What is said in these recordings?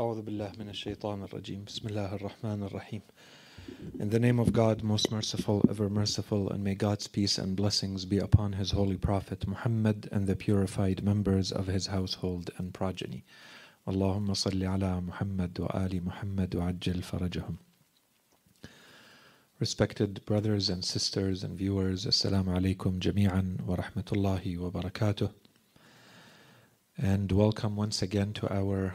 أعوذ بالله من الشيطان الرجيم بسم الله الرحمن الرحيم In the name of God, most merciful, ever merciful, and may God's peace and blessings be upon His holy Prophet Muhammad and the purified members of his household and progeny. Allahumma salli ala Muhammad wa ali Muhammad wa ajil farajahum. Respected brothers and sisters and viewers, Assalamu alaikum jami'an wa rahmatullahi wa barakatuh. And welcome once again to our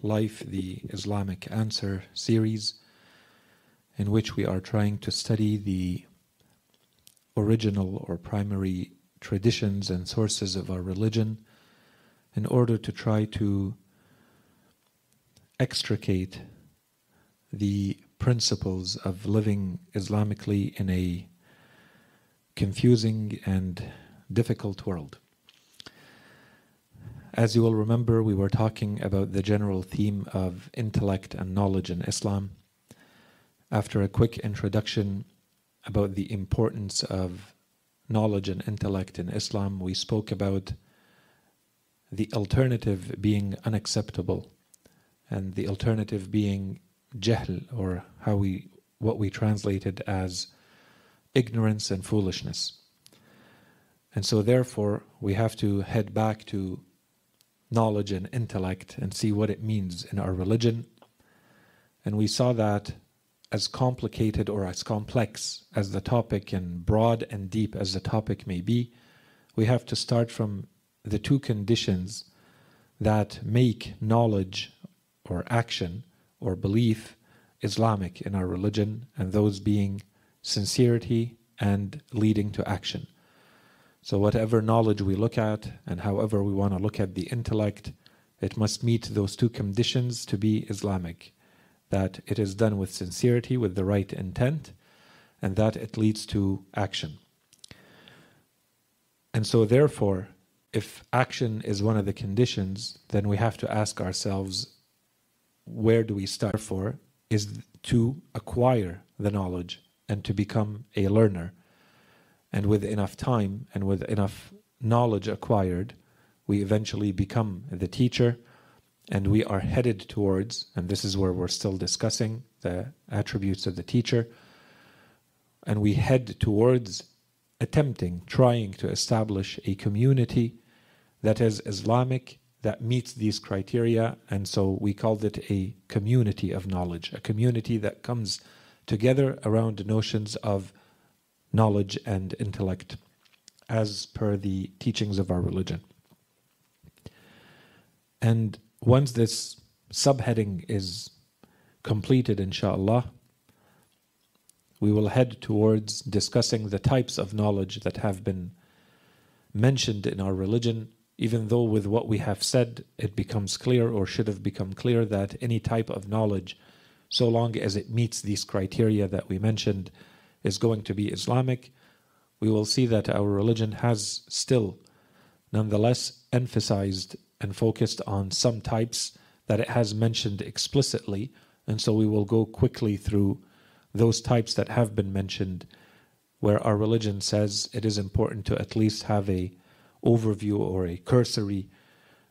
Life, the Islamic Answer series, in which we are trying to study the original or primary traditions and sources of our religion in order to try to extricate the principles of living Islamically in a confusing and difficult world. As you will remember, we were talking about the general theme of intellect and knowledge in Islam. After a quick introduction about the importance of knowledge and intellect in Islam, we spoke about the alternative being unacceptable and the alternative being jahl or how we what we translated as ignorance and foolishness. And so therefore we have to head back to knowledge and intellect and see what it means in our religion. And we saw that as complicated or as complex as the topic and broad and deep as the topic may be, we have to start from the two conditions that make knowledge or action or belief Islamic in our religion, and those being sincerity and leading to action. So, whatever knowledge we look at, and however we want to look at the intellect, it must meet those two conditions to be Islamic that it is done with sincerity, with the right intent, and that it leads to action. And so, therefore, if action is one of the conditions, then we have to ask ourselves where do we start for? Is to acquire the knowledge and to become a learner and with enough time and with enough knowledge acquired, we eventually become the teacher and we are headed towards, and this is where we're still discussing the attributes of the teacher, and we head towards attempting, trying to establish a community that is Islamic, that meets these criteria, and so we called it a community of knowledge, a community that comes together around notions of knowledge and intellect as per the teachings of our religion. And once this subheading is completed, inshallah, we will head towards discussing the types of knowledge that have been mentioned in our religion, even though with what we have said, it becomes clear or should have become clear that any type of knowledge, so long as it meets these criteria that we mentioned, is going to be Islamic, we will see that our religion has still, nonetheless, emphasized and focused on some types that it has mentioned explicitly. And so we will go quickly through those types that have been mentioned, where our religion says it is important to at least have a overview or a cursory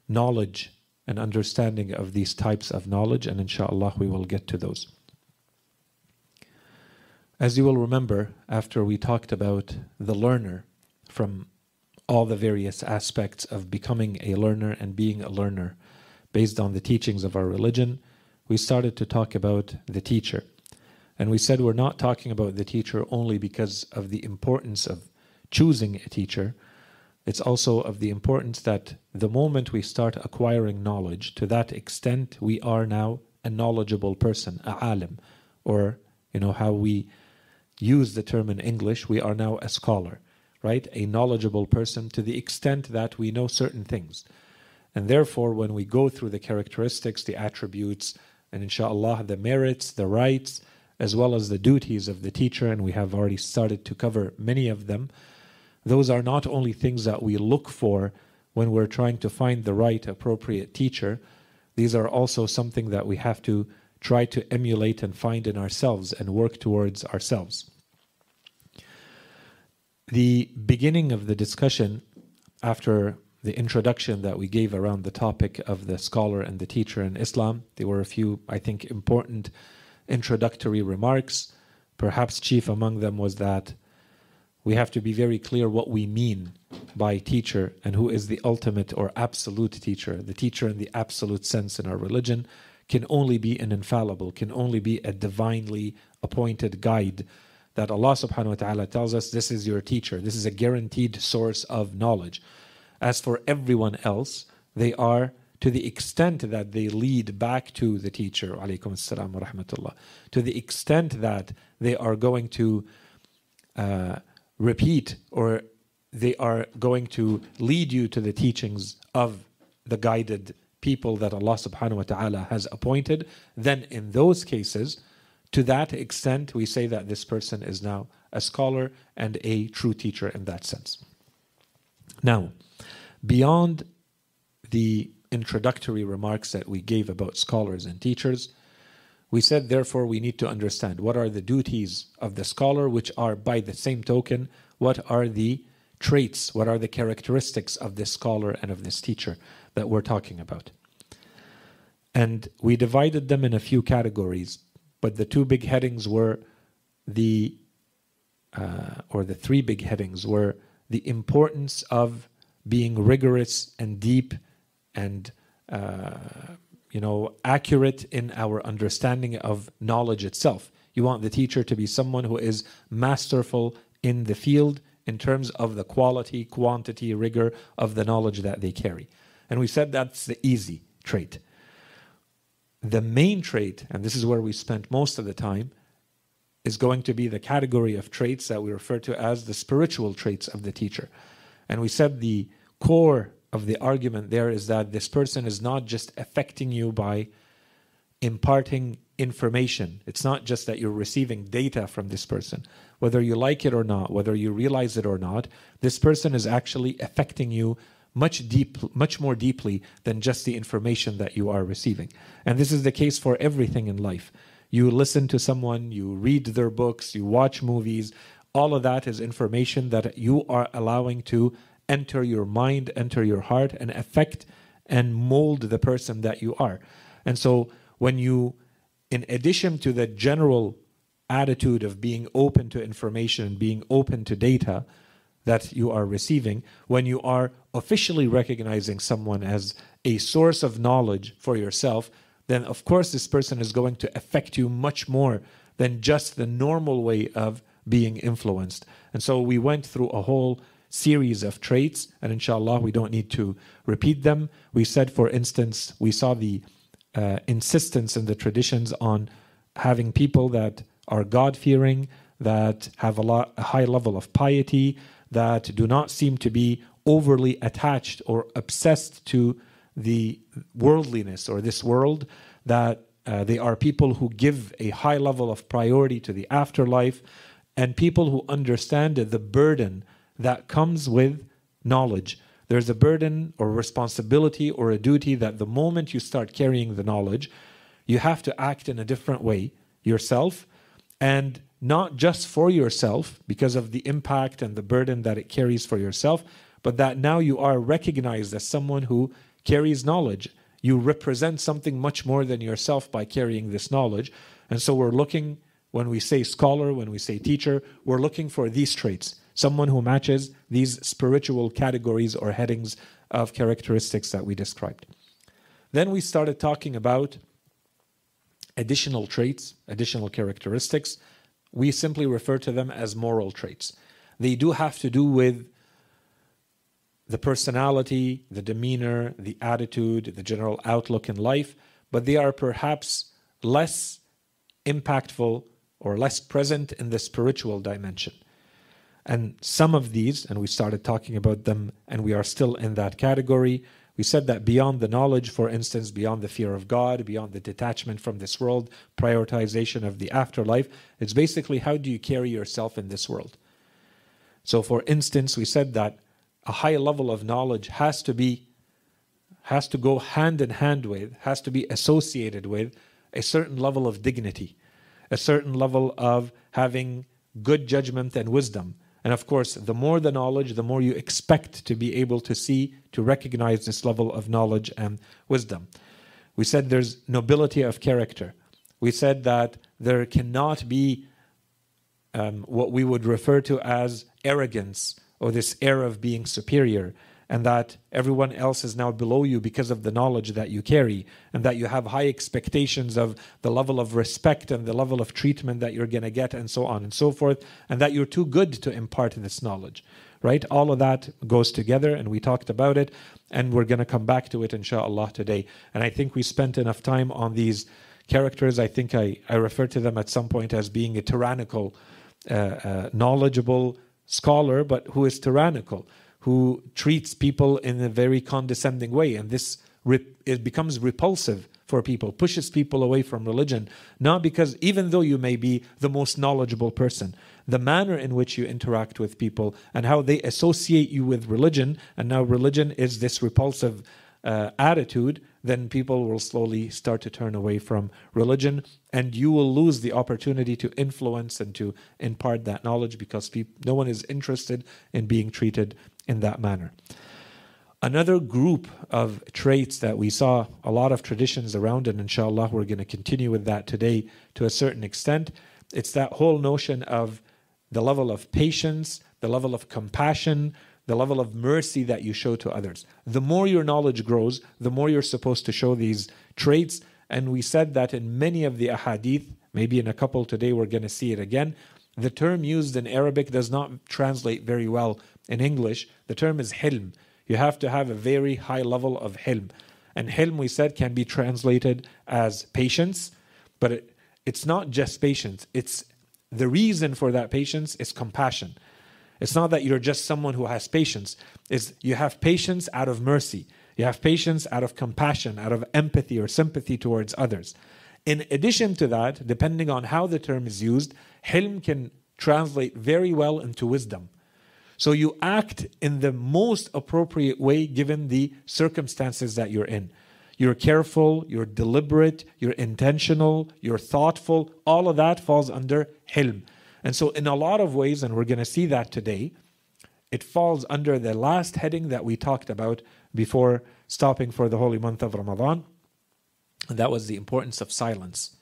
knowledge and understanding of these types of knowledge, and inshallah we will get to those. As you will remember, after we talked about the learner from all the various aspects of becoming a learner and being a learner based on the teachings of our religion, we started to talk about the teacher. And we said we're not talking about the teacher only because of the importance of choosing a teacher. It's also of the importance that the moment we start acquiring knowledge, to that extent, we are now a knowledgeable person, a alim, or you know how we use the term in English, we are now a scholar, right? A knowledgeable person to the extent that we know certain things. And therefore, when we go through the characteristics, the attributes, and inshallah, the merits, the rights, as well as the duties of the teacher, and we have already started to cover many of them, those are not only things that we look for when we're trying to find the right, appropriate teacher, these are also something that we have to try to emulate and find in ourselves and work towards ourselves. The beginning of the discussion, after the introduction that we gave around the topic of the scholar and the teacher in Islam. There were a few, I think, important introductory remarks. Perhaps chief among them was that we have to be very clear what we mean by teacher and who is the ultimate or absolute teacher. The teacher, in the absolute sense in our religion, can only be an infallible, can only be a divinely appointed guide that Allah subhanahu wa ta'ala tells us this is your teacher. This is a guaranteed source of knowledge. As for everyone else, they are to the extent that they lead back to the teacher, alaykum assalam wa rahmatullah, to the extent that they are going to uh, repeat or they are going to lead you to the teachings of the guided people that Allah subhanahu wa ta'ala has appointed, then in those cases, to that extent, we say that this person is now a scholar and a true teacher in that sense. Now, beyond the introductory remarks that we gave about scholars and teachers, we said, therefore, we need to understand what are the duties of the scholar, which are, by the same token, what are the traits, what are the characteristics of this scholar and of this teacher that we're talking about. And we divided them in a few categories but the two big headings were the, uh, or the three big headings were the importance of being rigorous and deep and, uh, you know, accurate in our understanding of knowledge itself. You want the teacher to be someone who is masterful in the field in terms of the quality, quantity, rigor of the knowledge that they carry. And we said that's the easy trait. The main trait, and this is where we spent most of the time, is going to be the category of traits that we refer to as the spiritual traits of the teacher. And we said the core of the argument there is that this person is not just affecting you by imparting information. It's not just that you're receiving data from this person. Whether you like it or not, whether you realize it or not, this person is actually affecting you much deep, much more deeply than just the information that you are receiving. And this is the case for everything in life. You listen to someone, you read their books, you watch movies. All of that is information that you are allowing to enter your mind, enter your heart, and affect and mold the person that you are. And so, when you, in addition to the general attitude of being open to information, being open to data, that you are receiving when you are officially recognizing someone as a source of knowledge for yourself then of course this person is going to affect you much more than just the normal way of being influenced. And so we went through a whole series of traits and inshallah we don't need to repeat them. We said for instance we saw the uh, insistence in the traditions on having people that are god fearing that have a, lot, a high level of piety that do not seem to be overly attached or obsessed to the worldliness or this world, that uh, they are people who give a high level of priority to the afterlife, and people who understand the burden that comes with knowledge. There's a burden or responsibility or a duty that the moment you start carrying the knowledge, you have to act in a different way yourself and not just for yourself because of the impact and the burden that it carries for yourself, but that now you are recognized as someone who carries knowledge. You represent something much more than yourself by carrying this knowledge. And so we're looking, when we say scholar, when we say teacher, we're looking for these traits someone who matches these spiritual categories or headings of characteristics that we described. Then we started talking about additional traits, additional characteristics we simply refer to them as moral traits. They do have to do with the personality, the demeanor, the attitude, the general outlook in life, but they are perhaps less impactful or less present in the spiritual dimension. And some of these, and we started talking about them, and we are still in that category, we said that beyond the knowledge, for instance, beyond the fear of God, beyond the detachment from this world, prioritization of the afterlife, it's basically how do you carry yourself in this world. So, for instance, we said that a high level of knowledge has to be has to go hand in hand with, has to be associated with a certain level of dignity, a certain level of having good judgment and wisdom, And of course, the more the knowledge, the more you expect to be able to see, to recognize this level of knowledge and wisdom. We said there's nobility of character. We said that there cannot be um, what we would refer to as arrogance or this air of being superior and that everyone else is now below you because of the knowledge that you carry, and that you have high expectations of the level of respect and the level of treatment that you're going to get, and so on and so forth, and that you're too good to impart this knowledge. Right? All of that goes together, and we talked about it, and we're going to come back to it, inshallah, today. And I think we spent enough time on these characters. I think I, I referred to them at some point as being a tyrannical, uh, uh, knowledgeable scholar, but who is tyrannical who treats people in a very condescending way. And this it becomes repulsive for people, pushes people away from religion, not because, even though you may be the most knowledgeable person, the manner in which you interact with people and how they associate you with religion, and now religion is this repulsive uh, attitude, then people will slowly start to turn away from religion, and you will lose the opportunity to influence and to impart that knowledge because no one is interested in being treated in that manner. Another group of traits that we saw a lot of traditions around, and inshallah, we're going to continue with that today to a certain extent. It's that whole notion of the level of patience, the level of compassion, the level of mercy that you show to others. The more your knowledge grows, the more you're supposed to show these traits. And we said that in many of the ahadith, maybe in a couple today, we're going to see it again. The term used in Arabic does not translate very well in English, the term is hilm. You have to have a very high level of hilm. And hilm, we said, can be translated as patience, but it, it's not just patience. It's the reason for that patience is compassion. It's not that you're just someone who has patience. It's you have patience out of mercy. You have patience out of compassion, out of empathy or sympathy towards others. In addition to that, depending on how the term is used, hilm can translate very well into wisdom. So you act in the most appropriate way given the circumstances that you're in. You're careful, you're deliberate, you're intentional, you're thoughtful. All of that falls under hilm. And so, in a lot of ways, and we're going to see that today, it falls under the last heading that we talked about before stopping for the holy month of Ramadan. And that was the importance of silence.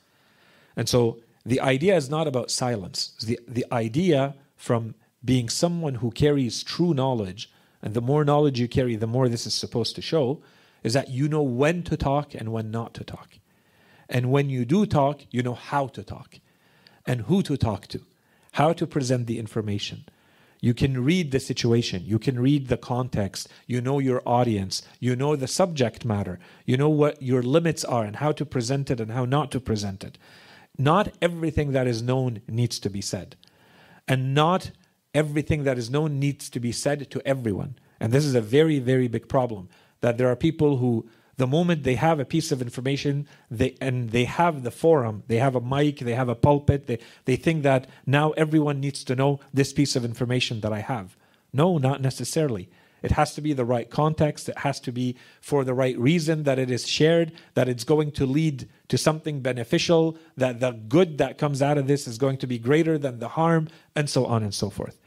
And so, the idea is not about silence. The, the idea from being someone who carries true knowledge, and the more knowledge you carry, the more this is supposed to show, is that you know when to talk and when not to talk. And when you do talk, you know how to talk and who to talk to, how to present the information. You can read the situation, you can read the context, you know your audience, you know the subject matter, you know what your limits are and how to present it and how not to present it. Not everything that is known needs to be said. And not everything that is known needs to be said to everyone. And this is a very, very big problem that there are people who, the moment they have a piece of information they, and they have the forum, they have a mic, they have a pulpit, they, they think that now everyone needs to know this piece of information that I have. No, not necessarily. It has to be the right context. It has to be for the right reason that it is shared, that it's going to lead to something beneficial, that the good that comes out of this is going to be greater than the harm, and so on and so forth.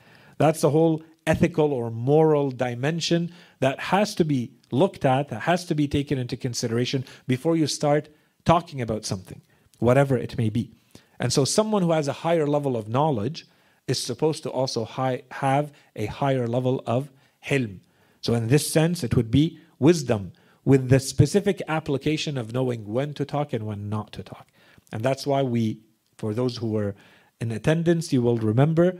That's the whole ethical or moral dimension that has to be looked at, that has to be taken into consideration before you start talking about something, whatever it may be. And so, someone who has a higher level of knowledge is supposed to also high, have a higher level of hilm. So, in this sense, it would be wisdom with the specific application of knowing when to talk and when not to talk. And that's why we, for those who were in attendance, you will remember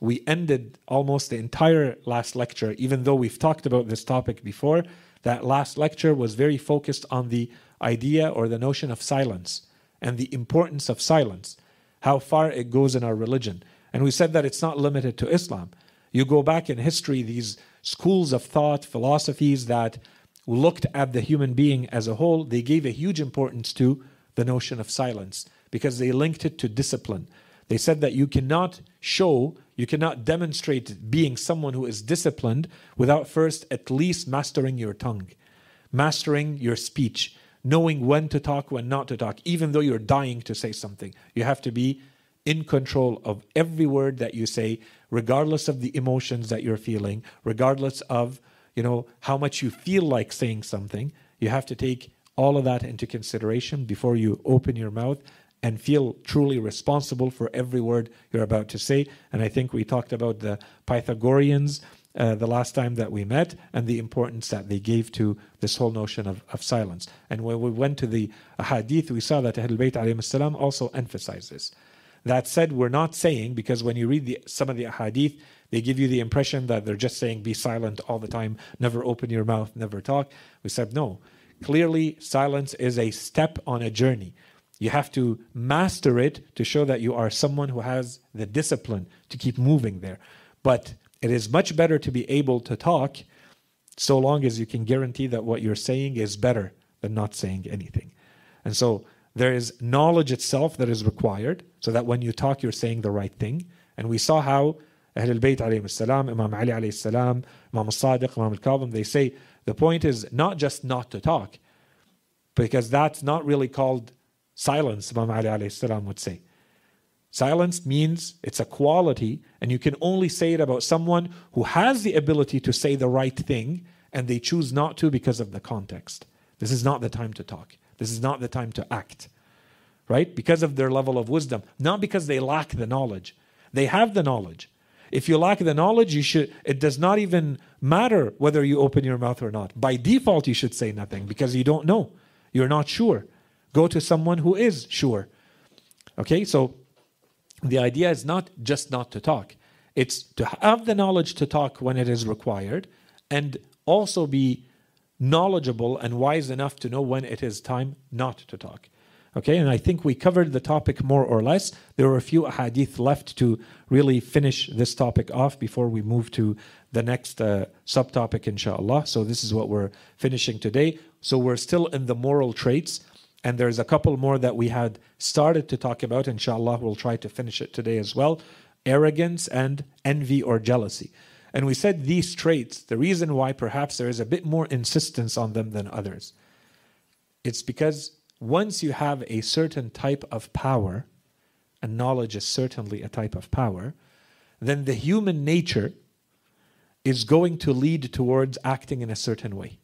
we ended almost the entire last lecture, even though we've talked about this topic before. That last lecture was very focused on the idea or the notion of silence and the importance of silence, how far it goes in our religion. And we said that it's not limited to Islam. You go back in history, these schools of thought, philosophies that looked at the human being as a whole, they gave a huge importance to the notion of silence because they linked it to discipline. They said that you cannot show, you cannot demonstrate being someone who is disciplined without first at least mastering your tongue, mastering your speech, knowing when to talk, when not to talk, even though you're dying to say something. You have to be in control of every word that you say, regardless of the emotions that you're feeling, regardless of, you know, how much you feel like saying something. You have to take all of that into consideration before you open your mouth and feel truly responsible for every word you're about to say. And I think we talked about the Pythagoreans uh, the last time that we met and the importance that they gave to this whole notion of, of silence. And when we went to the hadith, we saw that Ahlul Bayt also emphasized this. That said, we're not saying, because when you read the, some of the hadith, they give you the impression that they're just saying be silent all the time, never open your mouth, never talk. We said no. Clearly, silence is a step on a journey. You have to master it to show that you are someone who has the discipline to keep moving there. But it is much better to be able to talk so long as you can guarantee that what you're saying is better than not saying anything. And so there is knowledge itself that is required so that when you talk, you're saying the right thing. And we saw how Ahlul Bayt alayhi salam, Imam Ali alayhi salam, Imam al-Sadiq, Imam al-Kadhim, they say the point is not just not to talk, because that's not really called silence, Imam Ali alayhi would say. Silence means it's a quality, and you can only say it about someone who has the ability to say the right thing and they choose not to because of the context. This is not the time to talk. This is not the time to act. Right? Because of their level of wisdom, not because they lack the knowledge. They have the knowledge. If you lack the knowledge, you should it does not even matter whether you open your mouth or not. By default you should say nothing because you don't know. You're not sure. Go to someone who is sure. Okay? So the idea is not just not to talk, it's to have the knowledge to talk when it is required and also be knowledgeable and wise enough to know when it is time not to talk. Okay, and I think we covered the topic more or less. There were a few hadith left to really finish this topic off before we move to the next uh, subtopic, inshallah. So, this is what we're finishing today. So, we're still in the moral traits. And there's a couple more that we had started to talk about. Inshallah, we'll try to finish it today as well arrogance and envy or jealousy. And we said these traits, the reason why perhaps there is a bit more insistence on them than others, it's because once you have a certain type of power, and knowledge is certainly a type of power, then the human nature is going to lead towards acting in a certain way.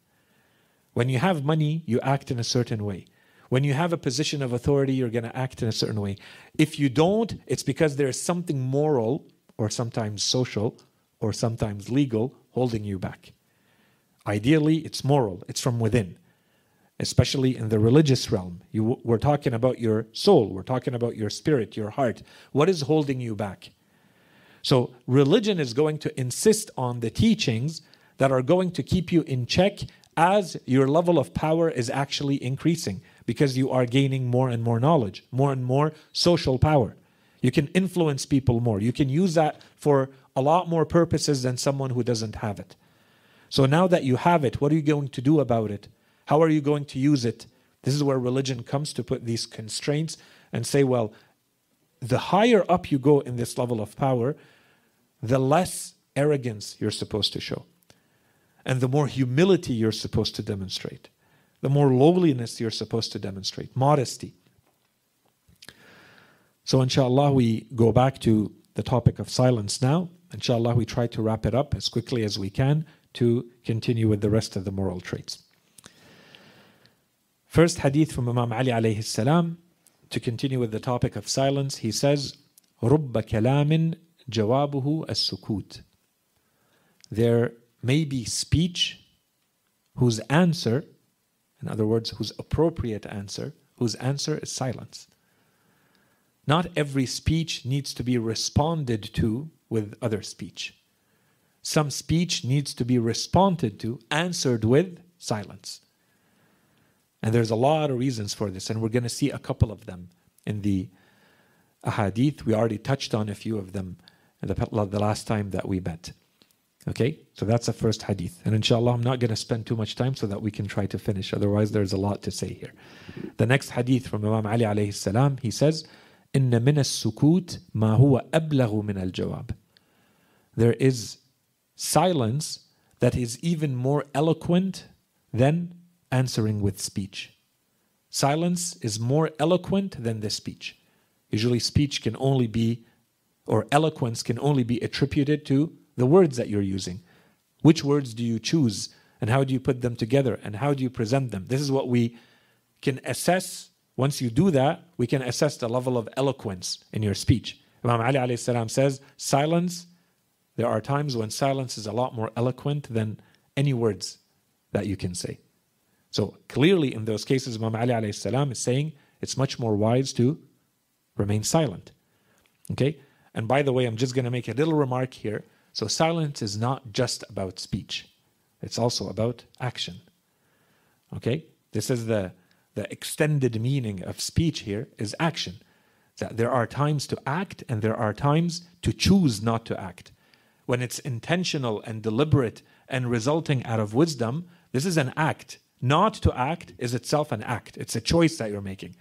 When you have money, you act in a certain way. When you have a position of authority, you're going to act in a certain way. If you don't, it's because there's something moral or sometimes social or sometimes legal holding you back. Ideally, it's moral, it's from within, especially in the religious realm. You, we're talking about your soul, we're talking about your spirit, your heart. What is holding you back? So, religion is going to insist on the teachings that are going to keep you in check as your level of power is actually increasing because you are gaining more and more knowledge, more and more social power. You can influence people more. You can use that for a lot more purposes than someone who doesn't have it. So now that you have it, what are you going to do about it? How are you going to use it? This is where religion comes to put these constraints and say, well, the higher up you go in this level of power, the less arrogance you're supposed to show, and the more humility you're supposed to demonstrate the more lowliness you're supposed to demonstrate, modesty. So, inshallah, we go back to the topic of silence now. Inshallah, we try to wrap it up as quickly as we can to continue with the rest of the moral traits. First hadith from Imam Ali alayhi salam. To continue with the topic of silence, he says, رب كلام جوابه السكوت. There may be speech whose answer in other words, whose appropriate answer, whose answer is silence. Not every speech needs to be responded to with other speech. Some speech needs to be responded to, answered with silence. And there's a lot of reasons for this, and we're going to see a couple of them in the ahadith. We already touched on a few of them the, the last time that we met. Okay, so that's the first hadith. And inshallah, I'm not going to spend too much time so that we can try to finish. Otherwise, there's a lot to say here. The next hadith from Imam Ali alayhi salam, he says, إن من السكوت ما هو أبلغ من الجواب. There is silence that is even more eloquent than answering with speech. Silence is more eloquent than the speech. Usually, speech can only be or eloquence can only be attributed to the words that you're using. Which words do you choose and how do you put them together and how do you present them? This is what we can assess. Once you do that, we can assess the level of eloquence in your speech. Imam Ali alayhi salam says, silence, there are times when silence is a lot more eloquent than any words that you can say. So clearly in those cases, Imam Ali alayhi salam is saying it's much more wise to remain silent. Okay? And by the way, I'm just going to make a little remark here. So silence is not just about speech. It's also about action. Okay? This is the the extended meaning of speech here is action. That there are times to act and there are times to choose not to act. When it's intentional and deliberate and resulting out of wisdom, this is an act. Not to act is itself an act. It's a choice that you're making.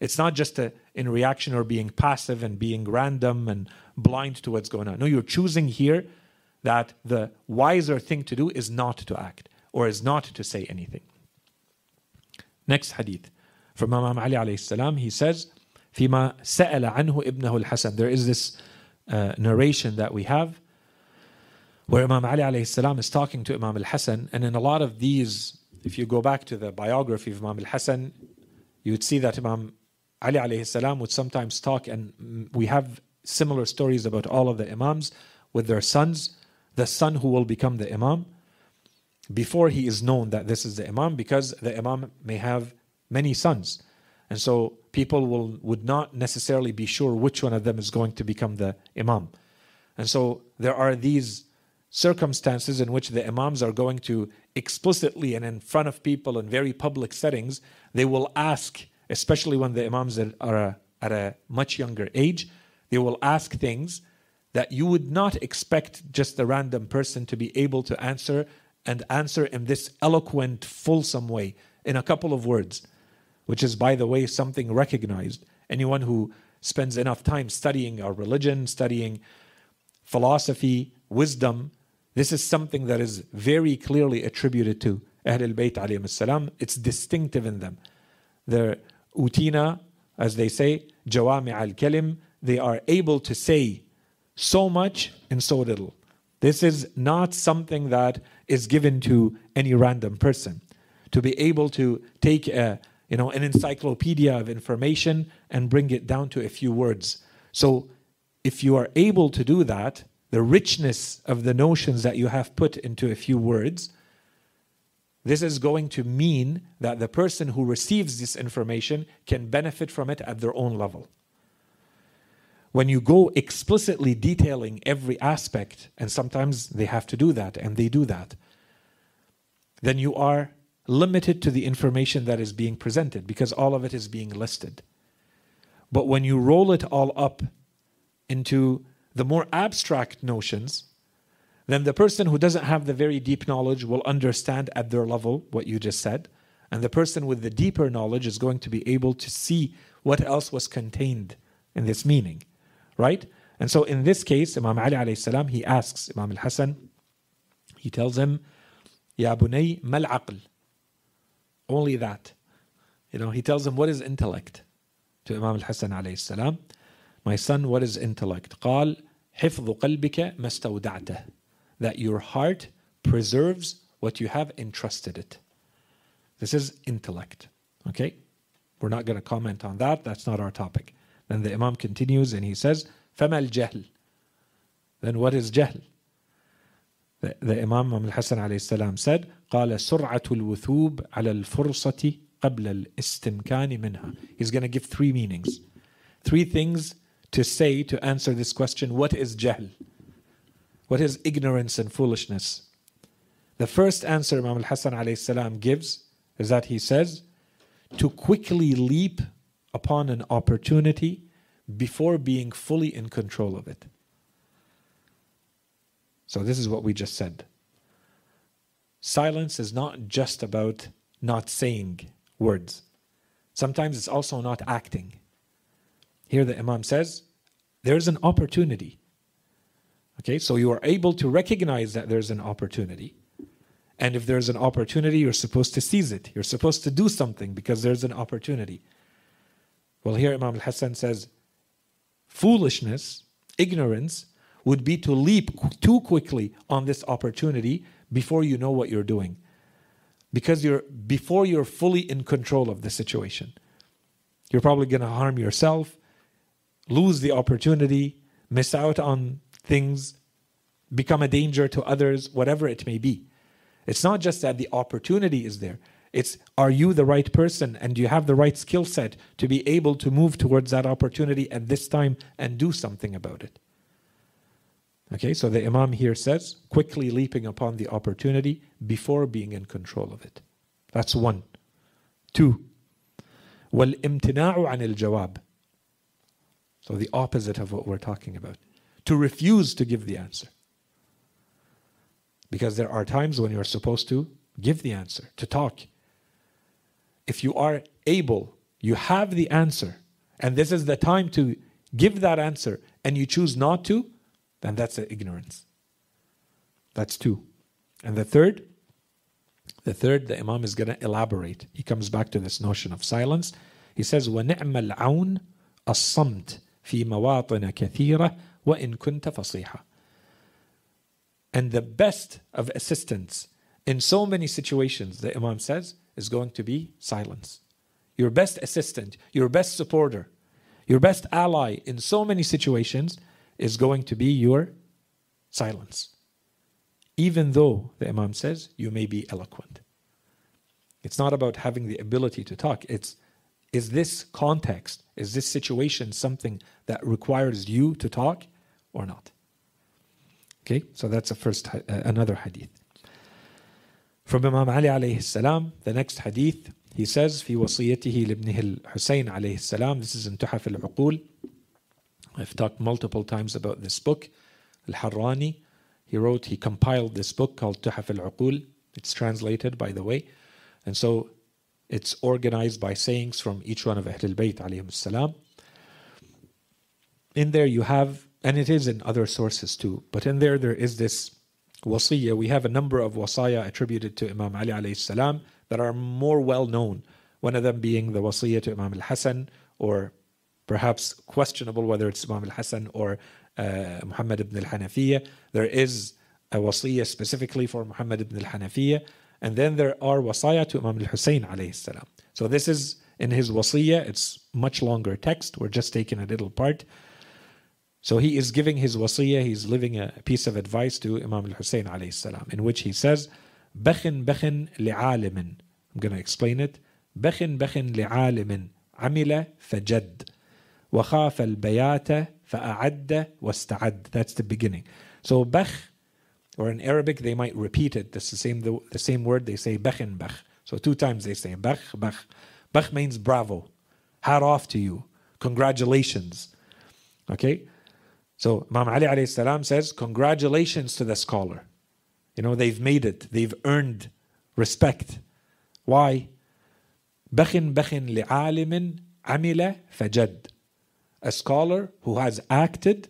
It's not just a, in reaction or being passive and being random and blind to what's going on. No, you're choosing here that the wiser thing to do is not to act or is not to say anything. Next hadith from Imam Ali alayhi salam, he says, فيما سأل عنه ابنه الحسن. There is this uh, narration that we have where Imam Ali alayhi salam is talking to Imam al-Hasan and in a lot of these if you go back to the biography of Imam al-Hasan you would see that Imam Ali alayhi salam would sometimes talk and we have similar stories about all of the imams with their sons the son who will become the imam before he is known that this is the imam because the imam may have many sons. And so people will would not necessarily be sure which one of them is going to become the imam. And so there are these circumstances in which the imams are going to explicitly and in front of people in very public settings they will ask especially when the imams are a, at a much younger age they will ask things that you would not expect just a random person to be able to answer and answer in this eloquent, fulsome way in a couple of words, which is, by the way, something recognized. Anyone who spends enough time studying our religion, studying philosophy, wisdom, this is something that is very clearly attributed to Ahl al-Bayt alayhim salam. It's distinctive in them. They're utina, as they say, jawami al-kalim. They are able to say so much and so little. This is not something that is given to any random person. To be able to take a, you know, an encyclopedia of information and bring it down to a few words. So if you are able to do that, the richness of the notions that you have put into a few words, this is going to mean that the person who receives this information can benefit from it at their own level when you go explicitly detailing every aspect, and sometimes they have to do that, and they do that, then you are limited to the information that is being presented because all of it is being listed. But when you roll it all up into the more abstract notions, then the person who doesn't have the very deep knowledge will understand at their level what you just said. And the person with the deeper knowledge is going to be able to see what else was contained in this meaning right? And so in this case, Imam Ali alayhi salam, he asks Imam al-Hasan, he tells him, Ya bunay mal aql. Only that. You know, he tells him, what is intellect? To Imam al-Hasan alayhi salam, my son, what is intellect? قال حفظ قلبك ما استودعته. That your heart preserves what you have entrusted it. This is intellect. Okay? We're not going to comment on that. That's not our topic. Then the Imam continues and he says, فَمَا الْجَهْلِ Then what is jahl? The, the Imam Imam al-Hasan alayhi salam said, قال سرعة الوثوب على الفرصة قبل الاستمكان منها. He's going to give three meanings. Three things to say to answer this question, what is jahl? What is ignorance and foolishness? The first answer Imam alayhi salam gives is that he says, to quickly leap upon an opportunity before being fully in control of it. So, this is what we just said. Silence is not just about not saying words, sometimes it's also not acting. Here, the Imam says, there's an opportunity. Okay, so you are able to recognize that there's an opportunity. And if there's an opportunity, you're supposed to seize it. You're supposed to do something because there's an opportunity. Well, here Imam al Hassan says, foolishness ignorance would be to leap too quickly on this opportunity before you know what you're doing. Because you're before you're fully in control of the situation. You're probably going to harm yourself, lose the opportunity, miss out on things, become a danger to others, whatever it may be. It's not just that the opportunity is there. It's are you the right person and do you have the right skill set to be able to move towards that opportunity at this time and do something about it? Okay, so the Imam here says, quickly leaping upon the opportunity before being in control of it. That's one. Two, وَالْإِمْتِنَاعُ عَنِ الْجَوَابِ So the opposite of what we're talking about. To refuse to give the answer. Because there are times when you're supposed to give the answer, to talk. If you are able, you have the answer, and this is the time to give that answer, and you choose not to, then that's ignorance. That's two. And the third, the third, the Imam is going to elaborate. He comes back to this notion of silence. He says, وَنِعْمَ الْعَوْنِ الصَّمْتِ فِي مَوَاطِنَ كَثِيرَةٍ وَإِن كُنْتَ فَصِيحًا And the best of assistance in so many situations, the Imam says, is going to be silence. Your best assistant, your best supporter, your best ally in so many situations is going to be your silence. Even though, the Imam says, you may be eloquent. It's not about having the ability to talk. It's is this context, is this situation something that requires you to talk or not? Okay, so that's the first, uh, another hadith. From Imam Ali alayhi salam, the next hadith, he says, في وصيته لابنه الحسين عليه السلام, this is in تحف العقول. I've talked multiple times about this book, Al-Harrani. He wrote, he compiled this book called Tuhaf al-Uqul. It's translated, by the way. And so it's organized by sayings from each one of Ahlul Bayt alayhim salam. In there you have, and it is in other sources too, but in there there is this wasiyah. We have a number of wasaya attributed to Imam Ali alayhi salam that are more well known. One of them being the wasiyah to Imam al-Hasan or perhaps questionable whether it's Imam al-Hasan or uh, Muhammad ibn al-Hanafiyyah. There is a wasiyah specifically for Muhammad ibn al-Hanafiyyah. And then there are wasaya to Imam al-Hussein alayhi salam. So this is in his wasiyah. It's much longer text. We're just taking a little part. So he is giving his wasiyah. He's living a piece of advice to Imam al-Hussein alayhi salam in which he says, بخن بخن لعالم. I'm going to explain it. بخن بخن لعالم عمل فجد وخاف البيات فأعد واستعد. That's the beginning. So bach, or in Arabic they might repeat it. That's the same the, the same word. They say bechin bach. So two times they say bach bach. Bach means bravo. Hat off to you. Congratulations. Okay? So Imam Ali alayhi salam says, Congratulations to the scholar. You know, they've made it, they've earned respect. Why? بخن بخن لعالم عمل فجد a scholar who has acted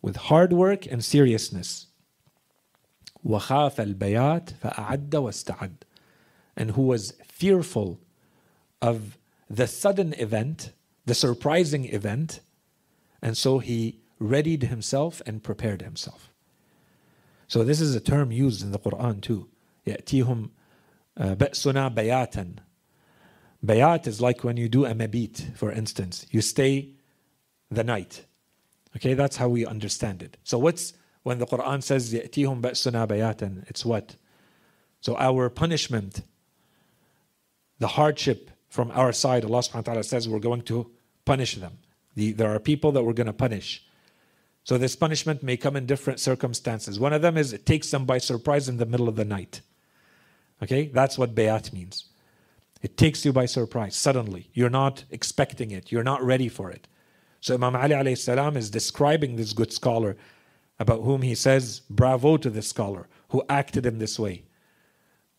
with hard work and seriousness. وخاف البيات فأعد واستعد and who was fearful of the sudden event, the surprising event, and so he readied himself and prepared himself. So this is a term used in the Quran too. يأتيهم بأسنا بياتا Bayat is like when you do a mabit, for instance. You stay the night. Okay, that's how we understand it. So what's when the Quran says يَأْتِيهُمْ بَأْسُنَا بَيَاتًا It's what? So our punishment, the hardship from our side, Allah subhanahu wa ta'ala says we're going to punish them. The, there are people that we're going to punish. So this punishment may come in different circumstances. One of them is it takes them by surprise in the middle of the night. Okay, that's what bayat means. It takes you by surprise, suddenly. You're not expecting it, you're not ready for it. So Imam Ali alayhi salam is describing this good scholar about whom he says, Bravo to this scholar who acted in this way.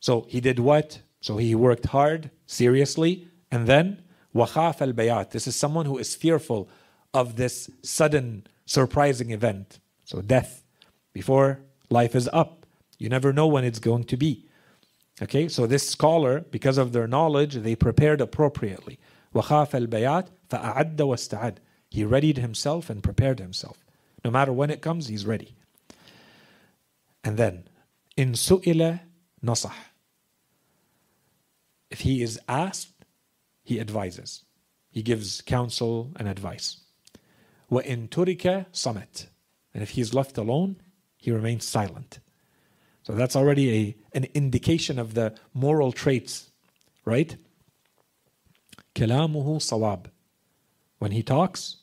So he did what? So he worked hard, seriously, and then wakhaf al bayat. This is someone who is fearful of this sudden, surprising event. So death before life is up. You never know when it's going to be. Okay, so this scholar, because of their knowledge, they prepared appropriately. وَخَافَ الْبَيَاتِ فَأَعَدَّ وَاسْتَعَدَ He readied himself and prepared himself. No matter when it comes, he's ready. And then, in su'ila nasah. If he is asked, he advises. He gives counsel and advice. وَإِن تُرِكَ صَمَتْ And if he is left alone, he remains silent. So that's already a, an indication of the moral traits, right? كلامه صواب. When he talks,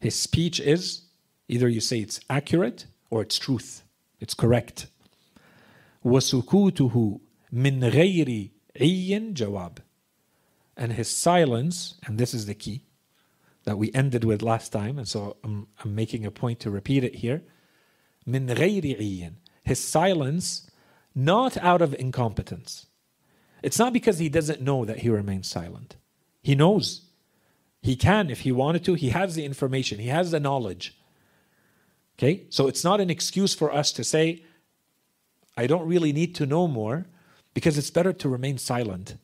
his speech is either you say it's accurate or it's truth, it's correct. وسكوته من غير عي جواب. And his silence, and this is the key that we ended with last time, and so I'm, I'm making a point to repeat it here. Min his silence, not out of incompetence. It's not because he doesn't know that he remains silent. He knows. He can, if he wanted to, he has the information, he has the knowledge. Okay? So it's not an excuse for us to say, I don't really need to know more, because it's better to remain silent,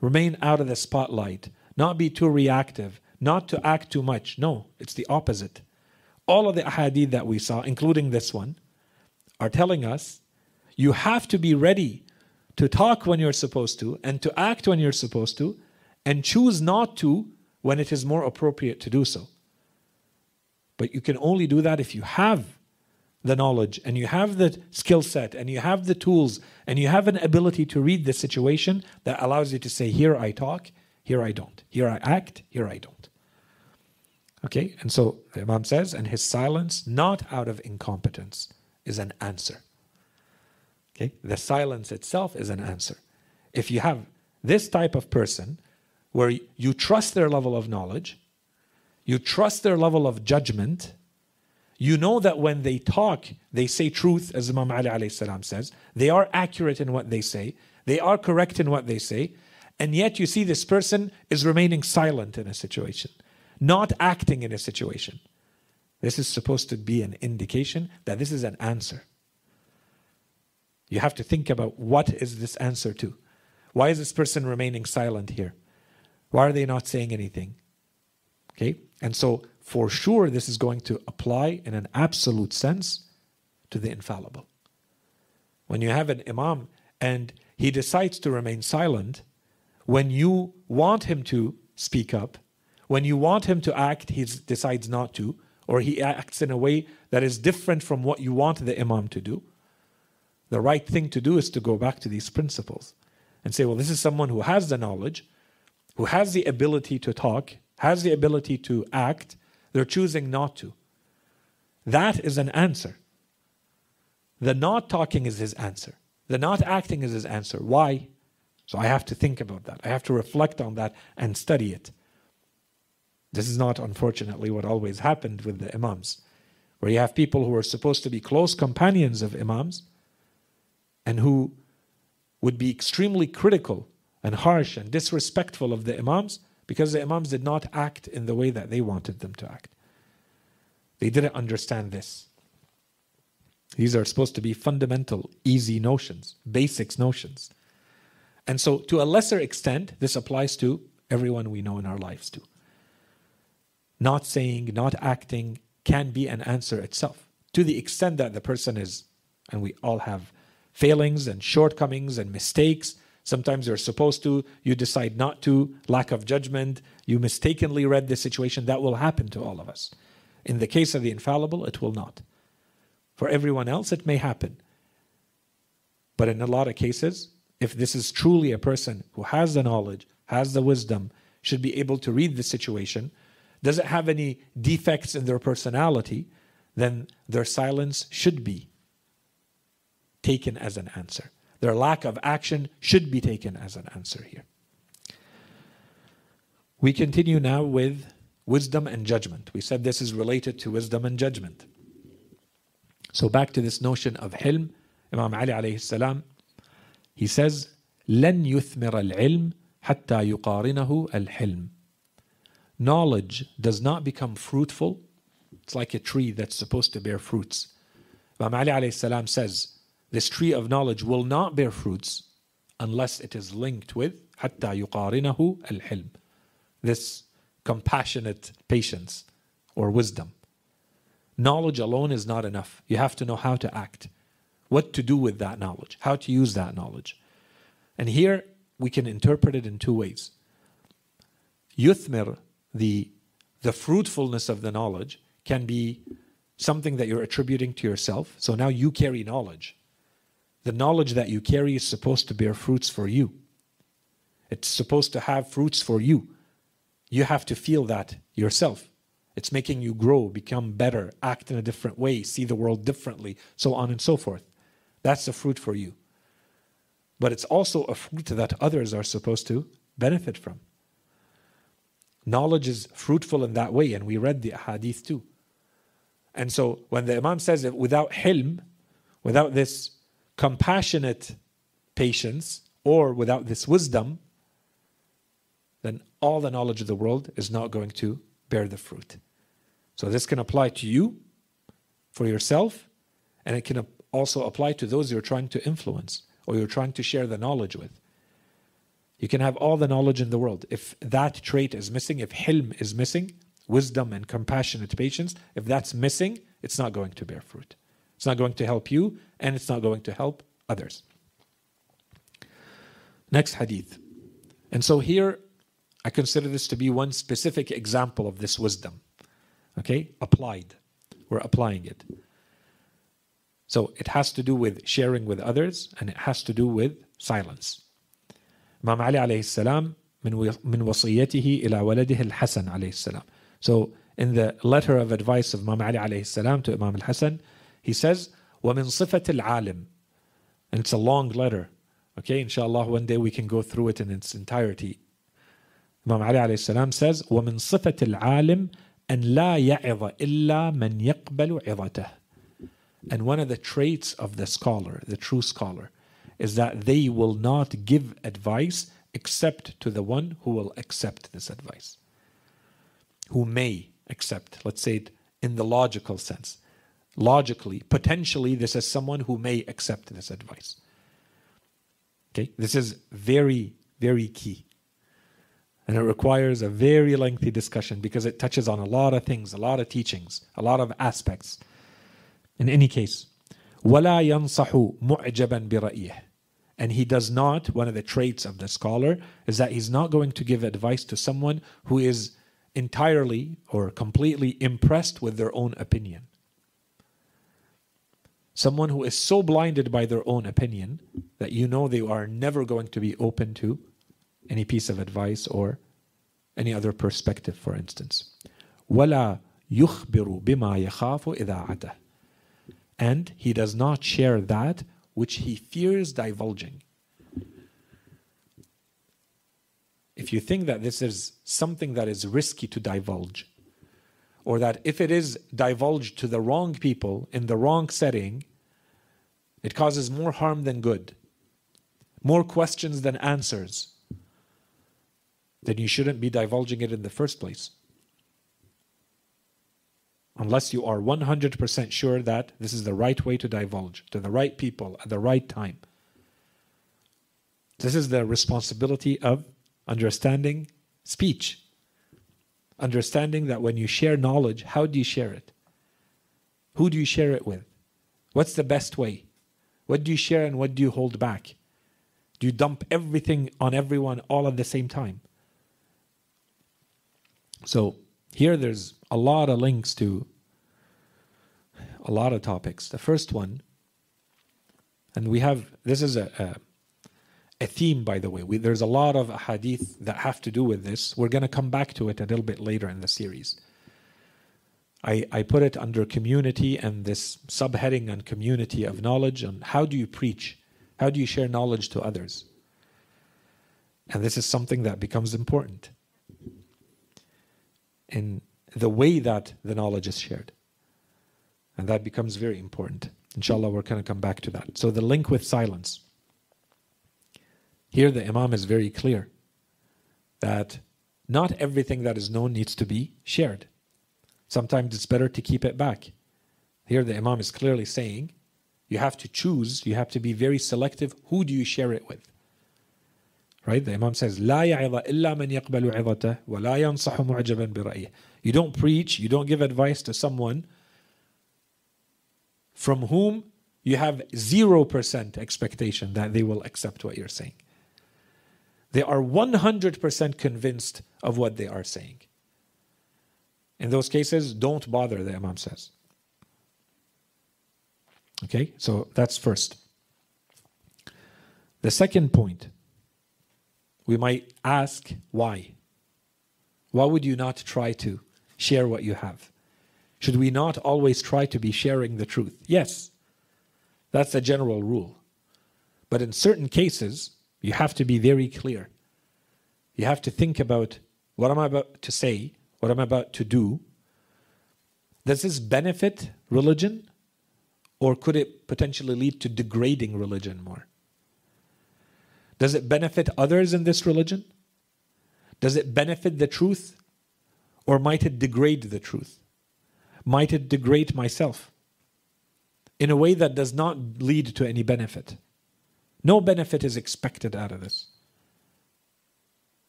remain out of the spotlight, not be too reactive, not to act too much. No, it's the opposite. All of the ahadith that we saw, including this one, are telling us you have to be ready to talk when you're supposed to and to act when you're supposed to and choose not to when it is more appropriate to do so. But you can only do that if you have the knowledge and you have the skill set and you have the tools and you have an ability to read the situation that allows you to say, Here I talk, here I don't. Here I act, here I don't. Okay, and so the Imam says, and his silence, not out of incompetence, is an answer. Okay, the silence itself is an answer. If you have this type of person where you trust their level of knowledge, you trust their level of judgment. You know that when they talk, they say truth, as Imam Ali says. They are accurate in what they say. They are correct in what they say. And yet you see this person is remaining silent in a situation, not acting in a situation. This is supposed to be an indication that this is an answer. You have to think about what is this answer to? Why is this person remaining silent here? Why are they not saying anything? Okay? And so, for sure, this is going to apply in an absolute sense to the infallible. When you have an imam and he decides to remain silent, when you want him to speak up, when you want him to act, he decides not to, or he acts in a way that is different from what you want the imam to do. The right thing to do is to go back to these principles and say, well, this is someone who has the knowledge, who has the ability to talk, has the ability to act, they're choosing not to. That is an answer. The not talking is his answer. The not acting is his answer. Why? So I have to think about that. I have to reflect on that and study it. This is not, unfortunately, what always happened with the Imams, where you have people who are supposed to be close companions of Imams and who would be extremely critical and harsh and disrespectful of the Imams because the Imams did not act in the way that they wanted them to act. They didn't understand this. These are supposed to be fundamental, easy notions, basics notions. And so, to a lesser extent, this applies to everyone we know in our lives too. Not saying, not acting can be an answer itself, to the extent that the person is, and we all have failings and shortcomings and mistakes Sometimes you're supposed to, you decide not to, lack of judgment, you mistakenly read the situation. That will happen to all of us. In the case of the infallible, it will not. For everyone else, it may happen. But in a lot of cases, if this is truly a person who has the knowledge, has the wisdom, should be able to read the situation, doesn't have any defects in their personality, then their silence should be taken as an answer. Their lack of action should be taken as an answer here. We continue now with wisdom and judgment. We said this is related to wisdom and judgment. So back to this notion of hilm, Imam Ali alayhi salam, he says, لن يثمر العلم حتى يقارنه الحلم. Knowledge does not become fruitful. It's like a tree that's supposed to bear fruits. Imam Ali alayhi salam says, this tree of knowledge will not bear fruits unless it is linked with حتى يقارنه الحلم this compassionate patience or wisdom Knowledge alone is not enough. You have to know how to act, what to do with that knowledge, how to use that knowledge. And here we can interpret it in two ways. Yuthmir, the, the fruitfulness of the knowledge, can be something that you're attributing to yourself. So now you carry knowledge. The knowledge that you carry is supposed to bear fruits for you. It's supposed to have fruits for you. You have to feel that yourself. It's making you grow, become better, act in a different way, see the world differently, so on and so forth. That's a fruit for you. But it's also a fruit that others are supposed to benefit from. Knowledge is fruitful in that way, and we read the hadith too. And so when the Imam says that without hilm, without this compassionate patience, or without this wisdom, then all the knowledge of the world is not going to bear the fruit. So this can apply to you, for yourself, and it can also apply to those you're trying to influence or you're trying to share the knowledge with. You can have all the knowledge in the world. If that trait is missing, if hilm is missing, wisdom and compassionate patience, if that's missing, it's not going to bear fruit. It's not going to help you, and it's not going to help others. Next hadith. And so here, I consider this to be one specific example of this wisdom. Okay? Applied. We're applying it. So it has to do with sharing with others, and it has to do with silence. Imam Ali alayhi salam من من وصيته إلى ولده الحسن عليه السلام. So in the letter of advice of Imam Ali alayhi salam to Imam al-Hasan, he says, ومن صفة العالم. And it's a long letter. Okay, inshallah, one day we can go through it in its entirety. Imam Ali alayhi salam says, ومن صفة العالم أن لا يعظ إلا من يقبل عظته. And one of the traits of the scholar, the true scholar, is that they will not give advice except to the one who will accept this advice, who may accept, let's say it in the logical sense. Logically, potentially, this is someone who may accept this advice. Okay, this is very, very key. And it requires a very lengthy discussion because it touches on a lot of things, a lot of teachings, a lot of aspects. In any case, ولا ينصح معجبا برأيه and he does not, one of the traits of the scholar is that he's not going to give advice to someone who is entirely or completely impressed with their own opinion. Someone who is so blinded by their own opinion that you know they are never going to be open to any piece of advice or any other perspective, for instance. ولا يخبر بما يخاف إذاعته and he does not share that which he fears divulging. If you think that this is something that is risky to divulge, or that if it is divulged to the wrong people in the wrong setting, it causes more harm than good, more questions than answers, then you shouldn't be divulging it in the first place unless you are 100% sure that this is the right way to divulge to the right people at the right time. This is the responsibility of understanding speech. Understanding that when you share knowledge, how do you share it? Who do you share it with? What's the best way? What do you share and what do you hold back? Do you dump everything on everyone all at the same time? So, here there's a lot of links to a lot of topics. The first one, and we have this is a, a, a theme, by the way. We, there's a lot of hadith that have to do with this. We're going to come back to it a little bit later in the series. I, I put it under community and this subheading on community of knowledge on how do you preach? How do you share knowledge to others? And this is something that becomes important in the way that the knowledge is shared. And that becomes very important. Inshallah, we're going to come back to that. So, the link with silence. Here, the Imam is very clear that not everything that is known needs to be shared. Sometimes it's better to keep it back. Here, the Imam is clearly saying you have to choose, you have to be very selective. Who do you share it with? Right? The Imam says, لا يعظ إلا من يقبل عظته ولا ينصح معجبا برأيه. You don't preach, you don't give advice to someone from whom you have 0% expectation that they will accept what you're saying. They are 100% convinced of what they are saying. In those cases, don't bother, the Imam says. Okay, so that's first. The second point, we might ask why. Why would you not try to share what you have? Should we not always try to be sharing the truth? Yes, that's a general rule. But in certain cases, you have to be very clear. You have to think about what am I about to say, what am I'm about to do. Does this benefit religion? Or could it potentially lead to degrading religion more? Does it benefit others in this religion? Does it benefit the truth? Or might it degrade the truth? Might it degrade myself in a way that does not lead to any benefit? No benefit is expected out of this.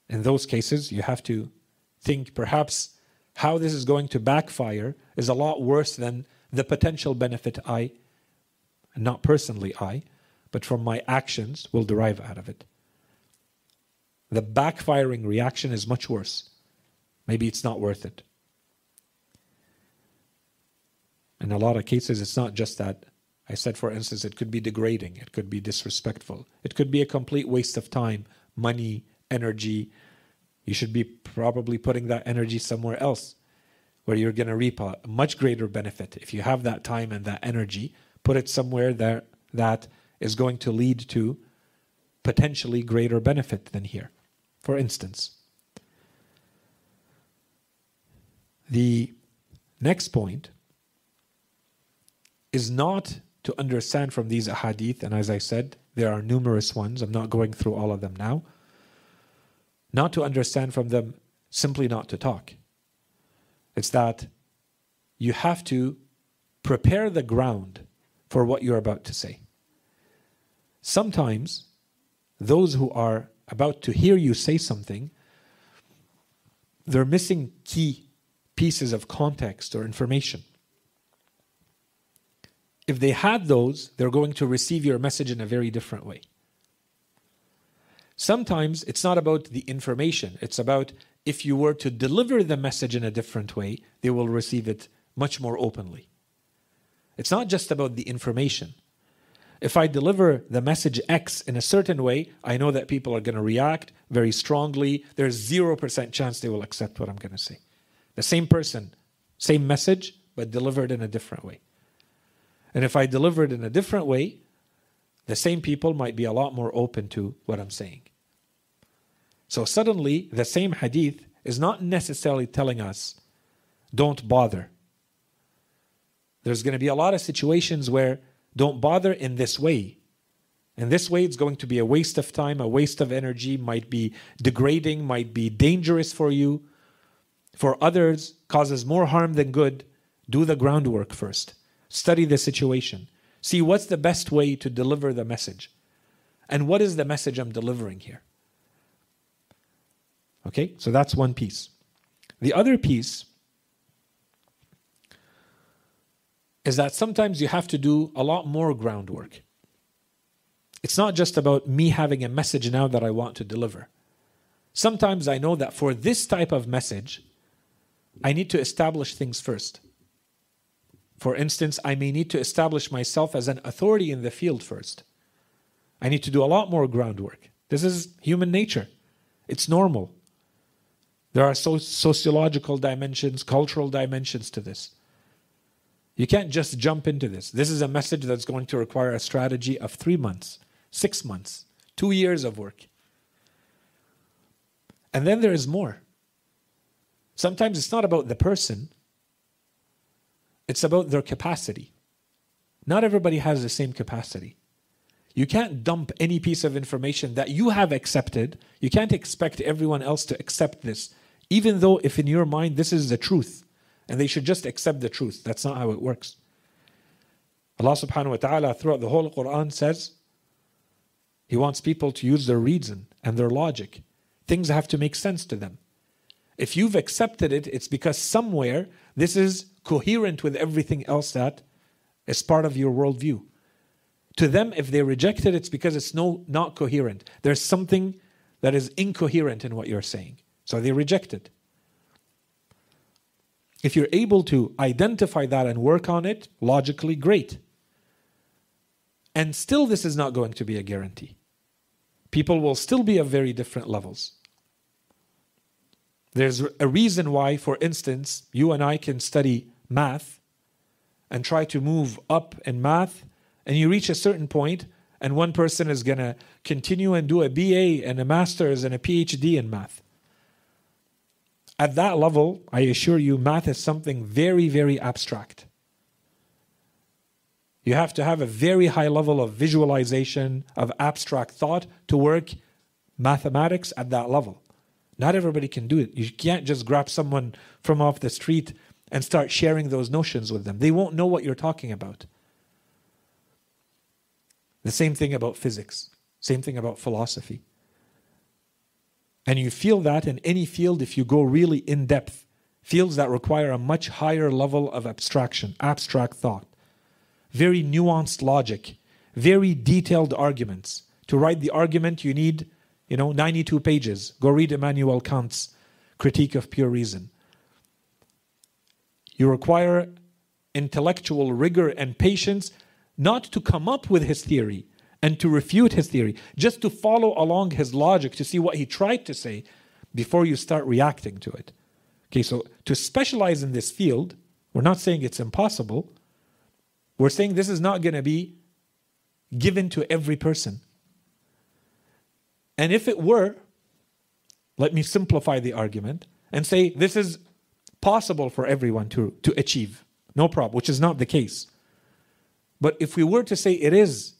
In those cases, you have to think perhaps how this is going to backfire is a lot worse than the potential benefit I, not personally I, but from my actions will derive out of it. The backfiring reaction is much worse. Maybe it's not worth it. In a lot of cases, it's not just that. I said, for instance, it could be degrading, it could be disrespectful, it could be a complete waste of time, money, energy. You should be probably putting that energy somewhere else where you're going to reap a much greater benefit. If you have that time and that energy, put it somewhere there that is going to lead to potentially greater benefit than here. For instance, the next point is not to understand from these ahadith, and as I said, there are numerous ones, I'm not going through all of them now, not to understand from them simply not to talk. It's that you have to prepare the ground for what you're about to say. Sometimes those who are about to hear you say something, they're missing key pieces of context or information. If they had those, they're going to receive your message in a very different way. Sometimes it's not about the information, it's about if you were to deliver the message in a different way, they will receive it much more openly. It's not just about the information. If I deliver the message X in a certain way, I know that people are going to react very strongly. There's 0% chance they will accept what I'm going to say. The same person, same message, but delivered in a different way. And if I deliver it in a different way, the same people might be a lot more open to what I'm saying. So suddenly, the same hadith is not necessarily telling us, don't bother. There's going to be a lot of situations where don't bother in this way. In this way, it's going to be a waste of time, a waste of energy, might be degrading, might be dangerous for you. For others, causes more harm than good. Do the groundwork first. Study the situation. See what's the best way to deliver the message. And what is the message I'm delivering here? Okay, so that's one piece. The other piece is that sometimes you have to do a lot more groundwork. It's not just about me having a message now that I want to deliver. Sometimes I know that for this type of message, I need to establish things first. For instance, I may need to establish myself as an authority in the field first. I need to do a lot more groundwork. This is human nature, it's normal. There are so- sociological dimensions, cultural dimensions to this. You can't just jump into this. This is a message that's going to require a strategy of three months, six months, two years of work. And then there is more. Sometimes it's not about the person, it's about their capacity. Not everybody has the same capacity. You can't dump any piece of information that you have accepted. You can't expect everyone else to accept this even though if in your mind this is the truth and they should just accept the truth. That's not how it works. Allah subhanahu wa ta'ala throughout the whole Quran says He wants people to use their reason and their logic. Things have to make sense to them. If you've accepted it, it's because somewhere this is coherent with everything else that is part of your worldview. To them, if they reject it, it's because it's no not coherent. There's something that is incoherent in what you're saying. So they reject it. If you're able to identify that and work on it logically, great. And still, this is not going to be a guarantee. People will still be of very different levels. There's a reason why, for instance, you and I can study math and try to move up in math, and you reach a certain point, and one person is going to continue and do a BA and a master's and a PhD in math. At that level, I assure you, math is something very, very abstract. You have to have a very high level of visualization, of abstract thought to work mathematics at that level. Not everybody can do it. You can't just grab someone from off the street and start sharing those notions with them. They won't know what you're talking about. The same thing about physics, same thing about philosophy. And you feel that in any field if you go really in depth, fields that require a much higher level of abstraction, abstract thought, very nuanced logic, very detailed arguments. To write the argument, you need, you know, 92 pages. Go read Immanuel Kant's Critique of Pure Reason. You require intellectual rigor and patience not to come up with his theory, and to refute his theory, just to follow along his logic to see what he tried to say before you start reacting to it. Okay, so to specialize in this field, we're not saying it's impossible. We're saying this is not going to be given to every person. And if it were, let me simplify the argument and say this is possible for everyone to, to achieve. No problem, which is not the case. But if we were to say it is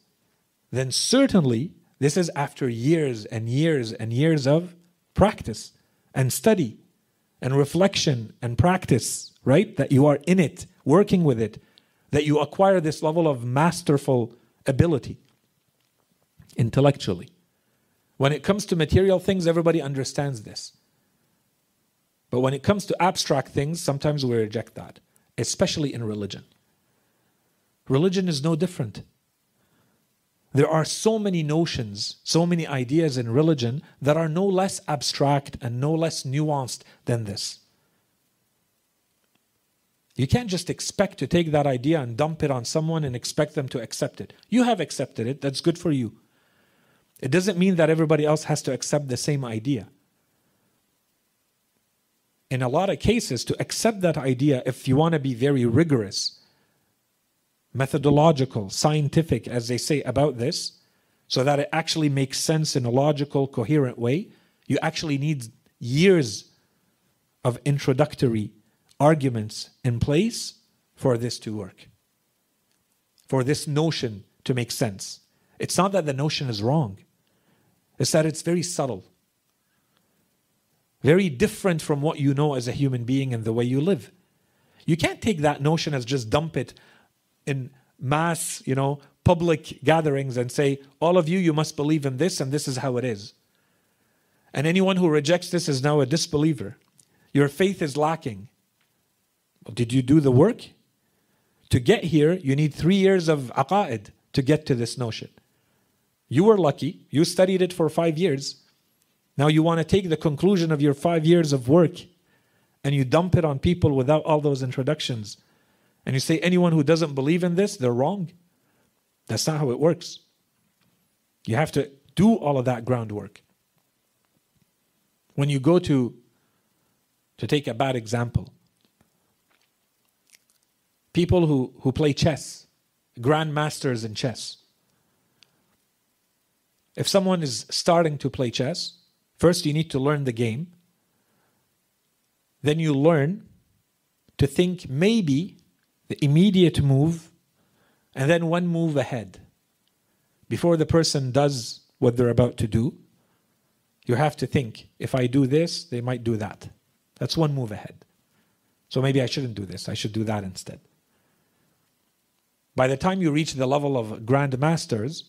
then certainly this is after years and years and years of practice and study and reflection and practice, right? That you are in it, working with it, that you acquire this level of masterful ability intellectually. When it comes to material things, everybody understands this. But when it comes to abstract things, sometimes we reject that, especially in religion. Religion is no different. There are so many notions, so many ideas in religion that are no less abstract and no less nuanced than this. You can't just expect to take that idea and dump it on someone and expect them to accept it. You have accepted it, that's good for you. It doesn't mean that everybody else has to accept the same idea. In a lot of cases, to accept that idea, if you want to be very rigorous, methodological, scientific, as they say about this, so that it actually makes sense in a logical, coherent way, you actually need years of introductory arguments in place for this to work, for this notion to make sense. It's not that the notion is wrong, it's that it's very subtle, very different from what you know as a human being and the way you live. You can't take that notion as just dump it in mass, you know, public gatherings and say, all of you, you must believe in this and this is how it is. And anyone who rejects this is now a disbeliever. Your faith is lacking. Well, did you do the work? To get here, you need three years of aqa'id to get to this notion. You were lucky. You studied it for five years. Now you want to take the conclusion of your five years of work and you dump it on people without all those introductions and you say anyone who doesn't believe in this, they're wrong. That's not how it works. You have to do all of that groundwork. When you go to, to take a bad example, people who, who play chess, grandmasters in chess. If someone is starting to play chess, first you need to learn the game. Then you learn to think maybe the immediate move, and then one move ahead. Before the person does what they're about to do, you have to think if I do this, they might do that. That's one move ahead. So maybe I shouldn't do this, I should do that instead. By the time you reach the level of grandmasters,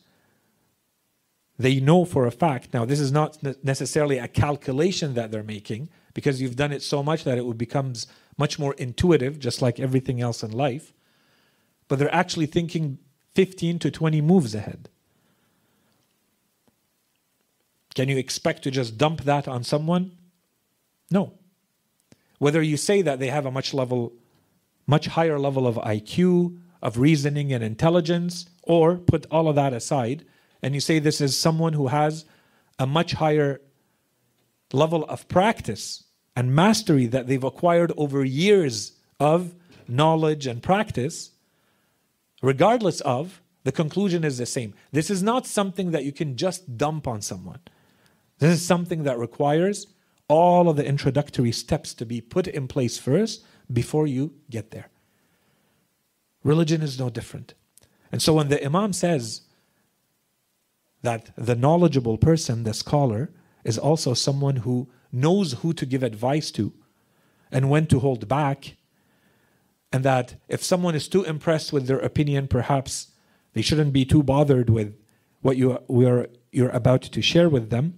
they know for a fact. Now, this is not necessarily a calculation that they're making because you've done it so much that it becomes much more intuitive, just like everything else in life. but they're actually thinking 15 to 20 moves ahead. Can you expect to just dump that on someone? No. Whether you say that they have a much level much higher level of IQ, of reasoning and intelligence, or put all of that aside and you say this is someone who has a much higher level of practice and mastery that they've acquired over years of knowledge and practice, regardless of, the conclusion is the same. This is not something that you can just dump on someone. This is something that requires all of the introductory steps to be put in place first before you get there. Religion is no different. And so when the Imam says that the knowledgeable person, the scholar, is also someone who knows who to give advice to and when to hold back, and that if someone is too impressed with their opinion, perhaps they shouldn't be too bothered with what you are, you're about to share with them.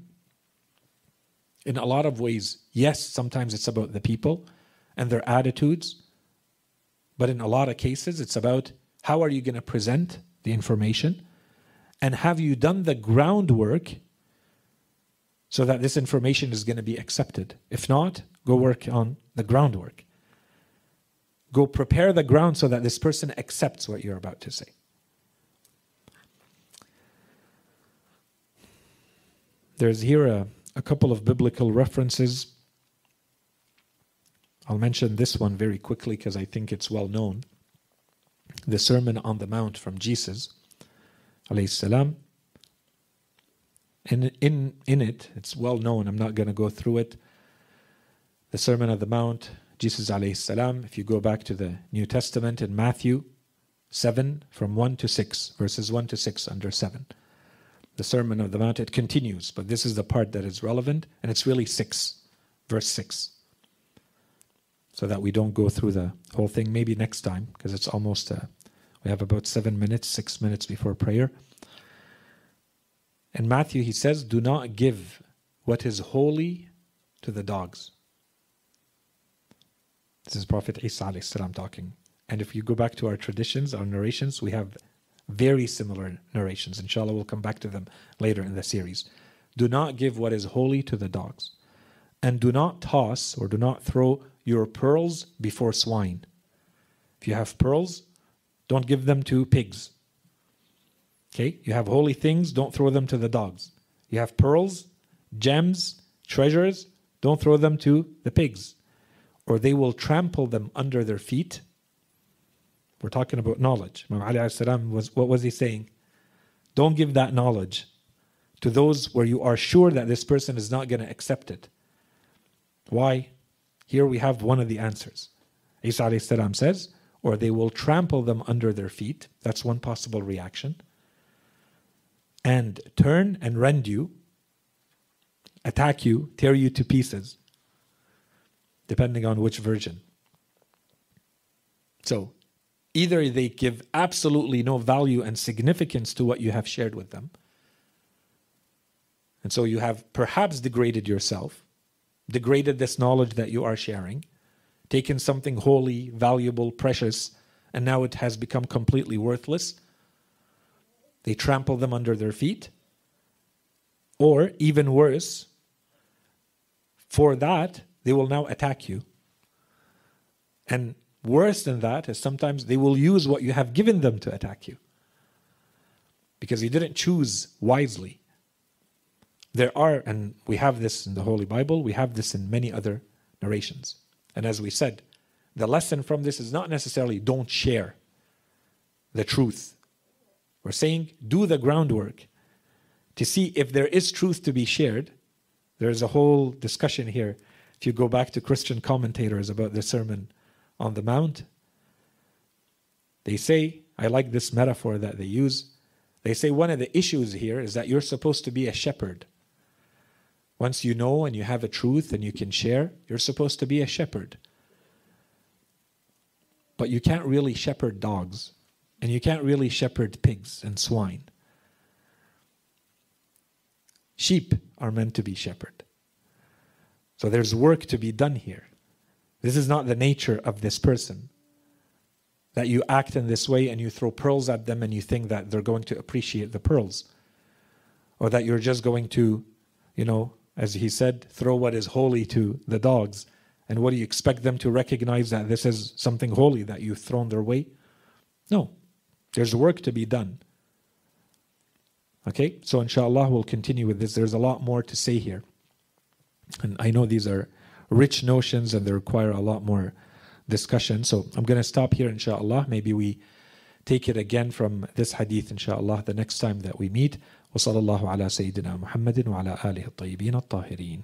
In a lot of ways, yes, sometimes it's about the people and their attitudes, but in a lot of cases, it's about how are you going to present the information and have you done the groundwork so that this information is going to be accepted? If not, go work on the groundwork. Go prepare the ground so that this person accepts what you're about to say. There's here a, a couple of biblical references I'll mention this one very quickly because I think it's well known. The Sermon on the Mount from Jesus, salam. In, in, in it, it's well known, I'm not going to go through it. The Sermon on the Mount, Jesus alayhi salam, if you go back to the New Testament in Matthew 7, from 1 to 6, verses 1 to 6, under 7. The Sermon on the Mount, it continues, but this is the part that is relevant, and it's really 6, verse 6 so that we don't go through the whole thing. Maybe next time, because it's almost, uh, we have about seven minutes, six minutes before prayer. In Matthew, he says, Do not give what is holy to the dogs. This is Prophet Isa salam talking. And if you go back to our traditions, our narrations, we have very similar narrations. Inshallah, we'll come back to them later in the series. Do not give what is holy to the dogs. And do not toss or do not throw your pearls before swine. If you have pearls, don't give them to pigs. Okay? You have holy things, don't throw them to the dogs. You have pearls, gems, treasures, don't throw them to the pigs, or they will trample them under their feet. We're talking about knowledge. Imam Ali was what was he saying? Don't give that knowledge to those where you are sure that this person is not going to accept it. Why? Here we have one of the answers. Isa says, or they will trample them under their feet. That's one possible reaction. And turn and rend you, attack you, tear you to pieces, depending on which version. So, either they give absolutely no value and significance to what you have shared with them, and so you have perhaps degraded yourself, degraded this knowledge that you are sharing, taken something holy, valuable, precious, and now it has become completely worthless. They trample them under their feet. Or, even worse, for that, they will now attack you. And worse than that is sometimes they will use what you have given them to attack you. Because you didn't choose wisely. There are, and we have this in the Holy Bible, we have this in many other narrations. And as we said, the lesson from this is not necessarily don't share the truth. We're saying do the groundwork to see if there is truth to be shared. There's a whole discussion here. If you go back to Christian commentators about the Sermon on the Mount, they say, I like this metaphor that they use. They say one of the issues here is that you're supposed to be a shepherd. Once you know and you have a truth and you can share, you're supposed to be a shepherd. But you can't really shepherd dogs, and you can't really shepherd pigs and swine. Sheep are meant to be shepherded. So there's work to be done here. This is not the nature of this person. that you act in this way and you throw pearls at them and you think that they're going to appreciate the pearls. Or that you're just going to, you know, as he said, throw what is holy to the dogs. And what do you expect them to recognize that this is something holy that you've thrown their way? No. There's work to be done. Okay, so inshallah we'll continue with this. There's a lot more to say here. And I know these are rich notions and they require a lot more discussion. So I'm going to stop here, inshallah. Maybe we take it again from this hadith, inshallah, the next time that we meet. وصلى الله على سيدنا محمد وعلى آله الطيبين الطاهرين